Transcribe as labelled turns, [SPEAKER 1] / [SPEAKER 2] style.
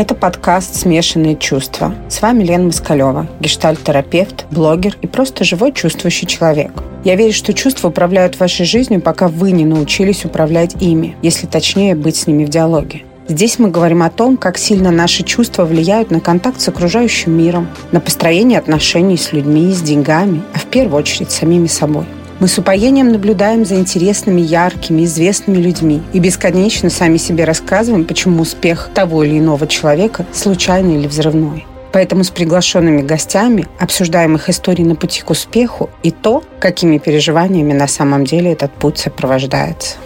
[SPEAKER 1] Это подкаст «Смешанные чувства». С вами Лена Москалева, гештальт-терапевт, блогер и просто живой чувствующий человек. Я верю, что чувства управляют вашей жизнью, пока вы не научились управлять ими, если точнее быть с ними в диалоге. Здесь мы говорим о том, как сильно наши чувства влияют на контакт с окружающим миром, на построение отношений с людьми, с деньгами, а в первую очередь самими собой. Мы с упоением наблюдаем за интересными, яркими, известными людьми и бесконечно сами себе рассказываем, почему успех того или иного человека случайный или взрывной. Поэтому с приглашенными гостями обсуждаем их истории на пути к успеху и то, какими переживаниями на самом деле этот путь сопровождается.